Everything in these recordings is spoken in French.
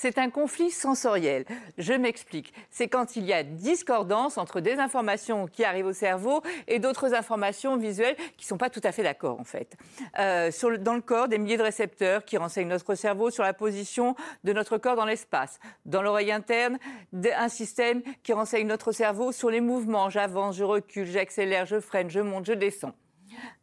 C'est un conflit sensoriel. Je m'explique. C'est quand il y a discordance entre des informations qui arrivent au cerveau et d'autres informations visuelles qui ne sont pas tout à fait d'accord, en fait. Euh, dans le corps, des milliers de récepteurs qui renseignent notre cerveau sur la position de notre corps dans l'espace. Dans l'oreille interne, un système qui renseigne notre cerveau sur les mouvements. J'avance, je recule, j'accélère, je freine, je monte, je descends.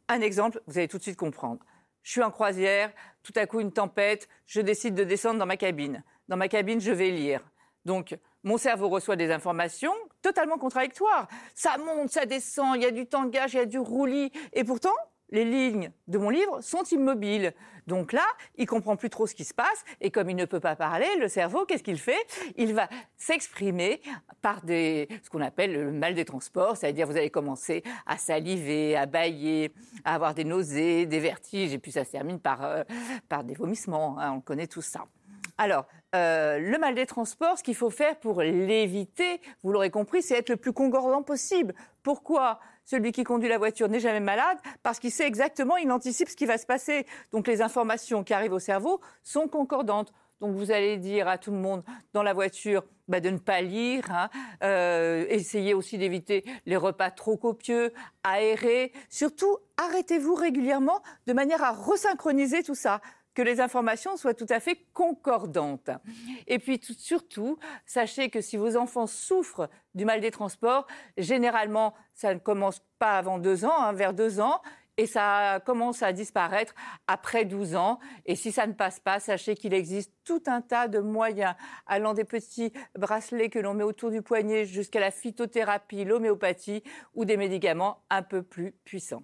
Un exemple, vous allez tout de suite comprendre. Je suis en croisière, tout à coup une tempête, je décide de descendre dans ma cabine. Dans ma cabine, je vais lire. Donc, mon cerveau reçoit des informations totalement contradictoires. Ça monte, ça descend, il y a du tangage, il y a du roulis. Et pourtant, les lignes de mon livre sont immobiles. Donc là, il comprend plus trop ce qui se passe. Et comme il ne peut pas parler, le cerveau, qu'est-ce qu'il fait? Il va s'exprimer par ce qu'on appelle le mal des transports. C'est-à-dire, vous allez commencer à saliver, à bailler, à avoir des nausées, des vertiges. Et puis ça se termine par, euh, des vomissements. hein, on connaît tout ça. Alors, euh, le mal des transports, ce qu'il faut faire pour l'éviter, vous l'aurez compris, c'est être le plus concordant possible. Pourquoi celui qui conduit la voiture n'est jamais malade Parce qu'il sait exactement, il anticipe ce qui va se passer. Donc les informations qui arrivent au cerveau sont concordantes. Donc vous allez dire à tout le monde dans la voiture bah, de ne pas lire, hein, euh, essayez aussi d'éviter les repas trop copieux, aérer. Surtout, arrêtez-vous régulièrement de manière à resynchroniser tout ça que les informations soient tout à fait concordantes. Et puis tout- surtout, sachez que si vos enfants souffrent du mal des transports, généralement, ça ne commence pas avant deux ans, hein, vers deux ans, et ça commence à disparaître après 12 ans. Et si ça ne passe pas, sachez qu'il existe tout un tas de moyens, allant des petits bracelets que l'on met autour du poignet jusqu'à la phytothérapie, l'homéopathie ou des médicaments un peu plus puissants.